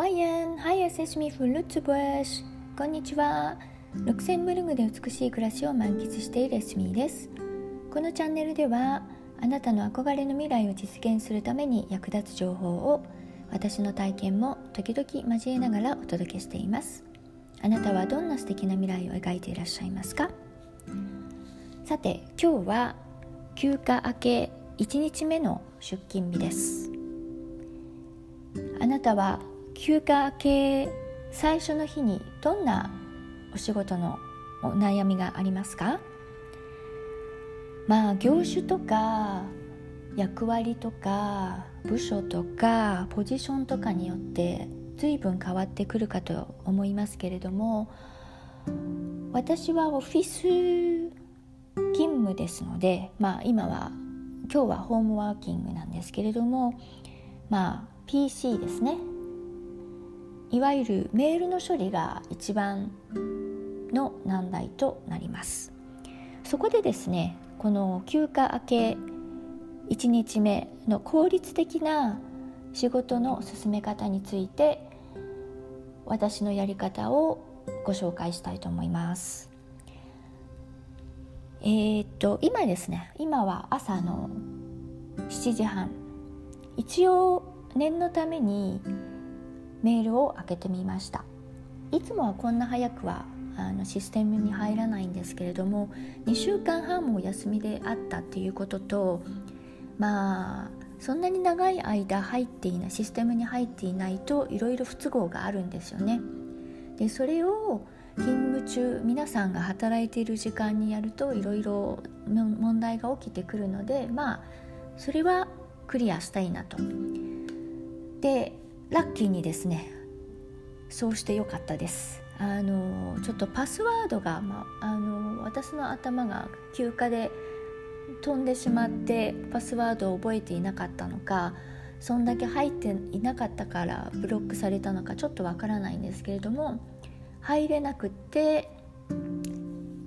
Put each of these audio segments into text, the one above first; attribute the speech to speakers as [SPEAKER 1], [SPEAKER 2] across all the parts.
[SPEAKER 1] マイエン、ハイエセシミフルツブエシこんにちは。ルクセンブルグで美しい暮らしを満喫しているエスミです。このチャンネルでは、あなたの憧れの未来を実現するために役立つ情報を私の体験も時々交えながらお届けしています。あなたはどんな素敵な未来を描いていらっしゃいますか？さて、今日は休暇明け1日目の出勤日です。あなたは休暇明け最初の日にどんなお仕事のお悩みがありますか？まあ業種とか役割とか部署とかポジションとかによって随分変わってくるかと思いますけれども私はオフィス勤務ですのでまあ今は今日はホームワーキングなんですけれどもまあ PC ですね。いわゆるメールの処理が一番の難題となります。そこでですねこの休暇明け1日目の効率的な仕事の進め方について私のやり方をご紹介したいと思います。えー、っと今ですね今は朝の7時半。一応念のためにメールを開けてみましたいつもはこんな早くはあのシステムに入らないんですけれども2週間半もお休みであったっていうこととまあそんなに長い間入っていないシステムに入っていないといろいろ不都合があるんですよね。でそれを勤務中皆さんが働いている時間にやるといろいろ問題が起きてくるのでまあそれはクリアしたいなと。でラッキーにですねそうしてよかったですあのちょっとパスワードが、まあの私の頭が休暇で飛んでしまってパスワードを覚えていなかったのかそんだけ入っていなかったからブロックされたのかちょっとわからないんですけれども入れなくって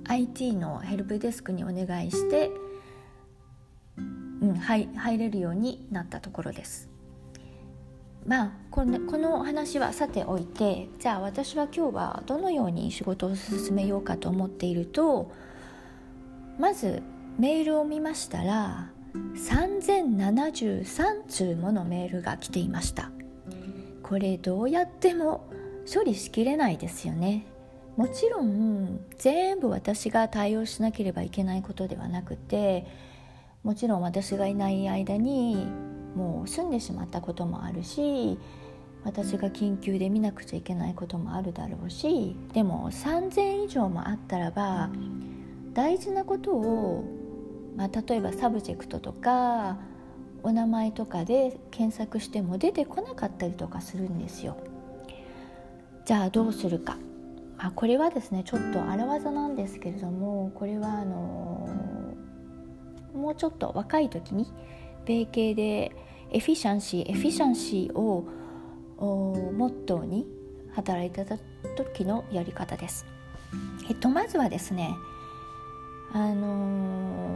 [SPEAKER 1] IT のヘルプデスクにお願いして、うん、入れるようになったところです。まあこのこの話はさておいてじゃあ私は今日はどのように仕事を進めようかと思っているとまずメールを見ましたら3073通ものメールが来ていました。これどうやっても処理しきれないですよね。もちろん全部私が対応しなければいけないことではなくてもちろん私がいない間にもう済んでしまったこともあるし私が緊急で見なくちゃいけないこともあるだろうしでも3,000以上もあったらば大事なことを、まあ、例えば subject とかお名前とかで検索しても出てこなかったりとかするんですよ。じゃあどうするか、まあ、これはですねちょっと荒技なんですけれどもこれはあのもうちょっと若い時に米系で efficiency efficiency をモットーに働いてた時のやり方です。えっと、まずはですねあの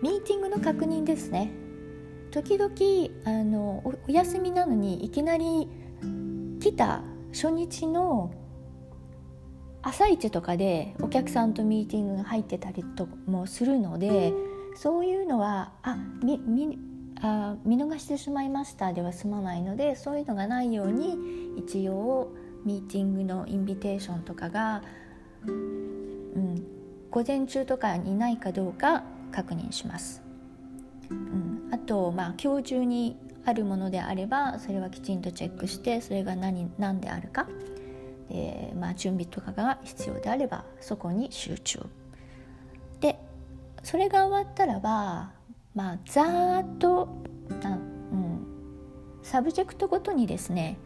[SPEAKER 1] ー、ミーティングの確認ですね時々あのお休みなのにいきなり来た初日の朝一とかでお客さんとミーティングが入ってたりともするのでそういうのはあみみあ見逃してしまいました。では済まないのでそういうのがないように一応ミーティングのインビテーションとかが、うん、午前中とかにないかどうか確認します。うん、あと、まあ、今日中にあるものであればそれはきちんとチェックしてそれが何何であるか。で、まあ、準備とかが必要であればそこに集中。それが終わったらばまあざーっとあ、うん、 subject ごとにですね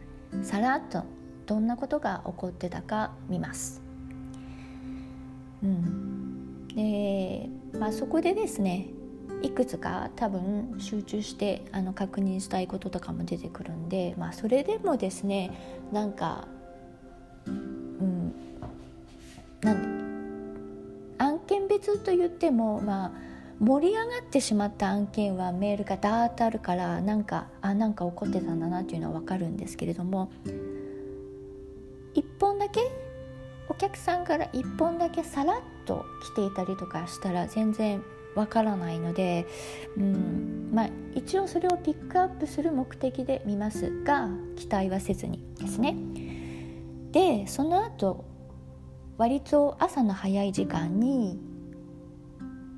[SPEAKER 1] さらっとどんなことが起こってたか見ます。うん、で、まあ、そこでですねいくつか多分集中してあの確認したいこととかも出てくるんで、まあ、それでもですねなんか、うん、なんと言っても、まあ、盛り上がってしまった案件はメールがダーッとあるからなんかあなんか怒ってたんだなっていうのは分かるんですけれども1本だけお客さんから1本だけさらっと来ていたりとかしたら全然わからないので、うんまあ、一応それをピックアップする目的で見ますが期待はせずにですね。でその後割と朝の早い時間に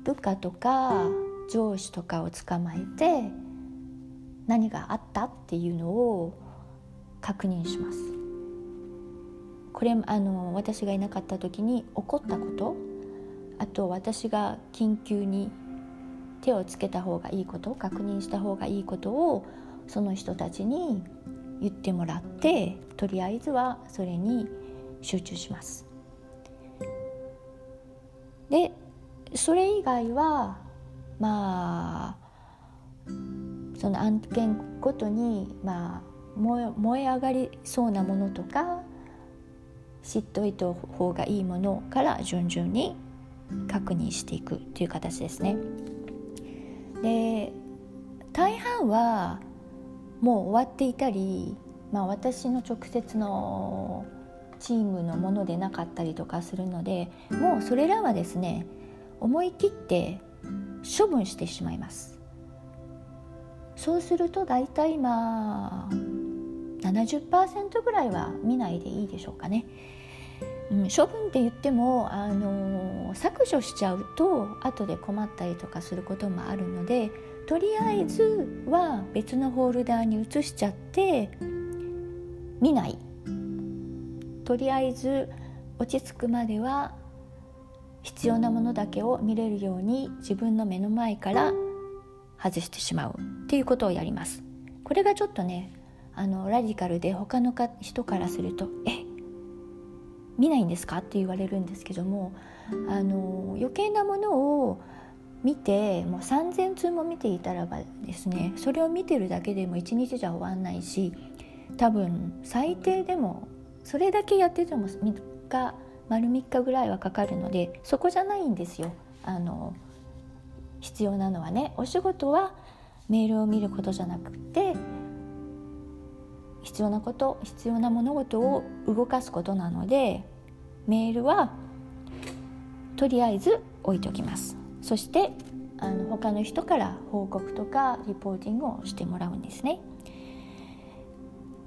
[SPEAKER 1] 部下とか上司とかを捕まえて何があったっていうのを確認します。これあの私がいなかった時に起こったことあと私が緊急に手をつけた方がいいこと確認した方がいいことをその人たちに言ってもらってとりあえずはそれに集中します。でそれ以外はまあその案件ごとに、まあ、燃え燃え上がりそうなものとか知っておいた方がいいものから順々に確認していくという形ですね。で大半はもう終わっていたり、まあ、私の直接のチームのものでなかったりとかするのでもうそれらはですね思い切って処分してしまいますそうすると大体まあ70%ぐらいは見ないでいいでしょうかね。うん、処分って言っても、あのー、削除しちゃうと後で困ったりとかすることもあるのでとりあえずは別のホルダーに移しちゃって見ないとりあえず落ち着くまでは必要なものだけを見れるように自分の目の前から外してしまうっていうことをやりますこれがちょっとねあのラディカルで他の人からすると「え見ないんですか?」って言われるんですけどもあの余計なものを見てもう3,000通も見ていたらばですねそれを見てるだけでも1日じゃ終わんないし多分最低でもそれだけやってても3日丸3日ぐらいはかかるのでそこじゃないんですよ。あの必要なのはね。お仕事はメールを見ることじゃなくて必要なこと必要な物事を動かすことなのでメールはとりあえず置いておきます。そしてあの他の人から報告とかリポーティングをしてもらうんですね。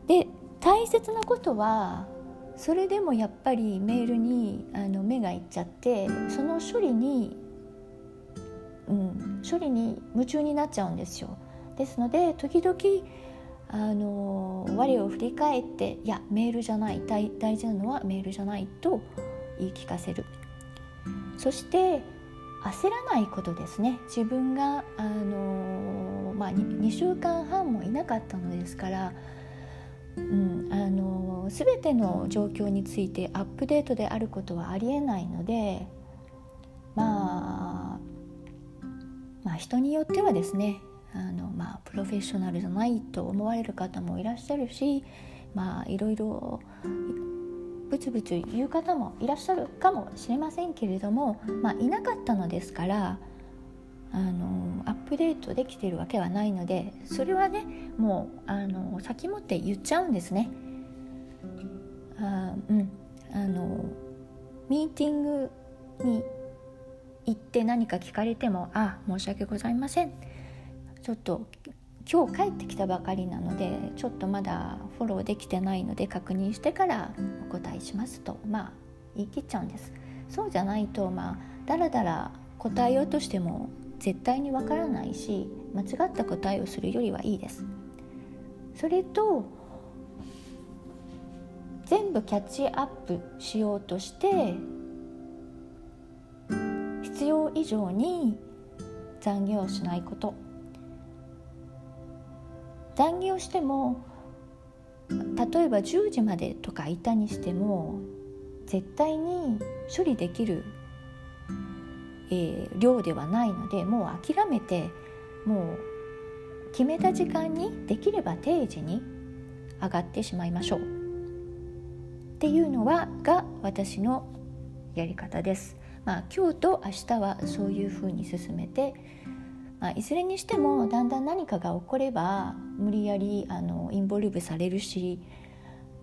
[SPEAKER 1] で大切なことはそれでもやっぱりメールにあの目がいっちゃってその処理に、うん、処理に夢中になっちゃうんですよ。ですので時々あの我を振り返っていやメールじゃない大大事なのはメールじゃないと言い聞かせる。そして焦らないことですね。自分があの、まあ、2, 2週間半もいなかったのですから、うん、あの全ての状況についてアップデートであることはありえないのでまあまあ人によってはですねあの、まあ、プロフェッショナルじゃないと思われる方もいらっしゃるしまあいろいろブツブツ言う方もいらっしゃるかもしれませんけれども、まあ、いなかったのですからあのプデートできてるわけはないのでそれはねもうあの先もって言っちゃうんですね。あうん。あのミーティングに行って何か聞かれても「あ申し訳ございません」ちょっと今日帰ってきたばかりなのでちょっとまだフォローできてないので確認してからお答えしますとまあ言い切っちゃうんです。そうじゃないとまあだらだら答えようとしても絶対にわからないし間違った答えをするよりはいいです。それと全部キャッチアップしようとして必要以上に残業しないこと。残業しても例えば10時までとかいたにしても絶対に処理できる、えー、量ではないのでもう諦めてもう決めた時間にできれば定時に上がってしまいましょうっていうのはが私のやり方です。まあ、今日と明日はそういうふうに進めて、まあ、いずれにしてもだんだん何かが起これば無理やりあのインボルブされるし、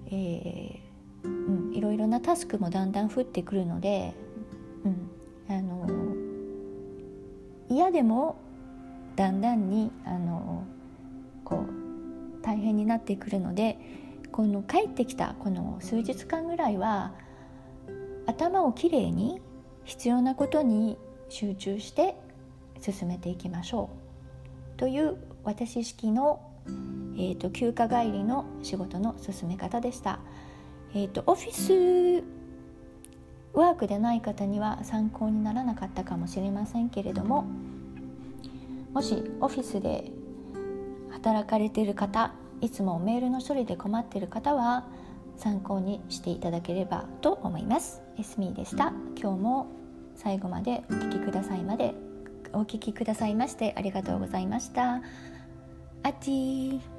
[SPEAKER 1] えーうん、いろいろなタスクもだんだん降ってくるので、うん、嫌でもだんだんにあのこう大変になってくるのでこの帰ってきたこの数日間ぐらいは頭をきれいに必要なことに集中して進めていきましょうという私式の、えーと、休暇帰りの仕事の進め方でした。えーと、とオフィスワークでない方には参考にならなかったかもしれませんけれどももしオフィスで働かれている方いつもメールの処理で困っている方は参考にしていただければと思います。エスミーでした。今日も最後までお聞きくださいまでお聞きくださいましてありがとうございました。アティー。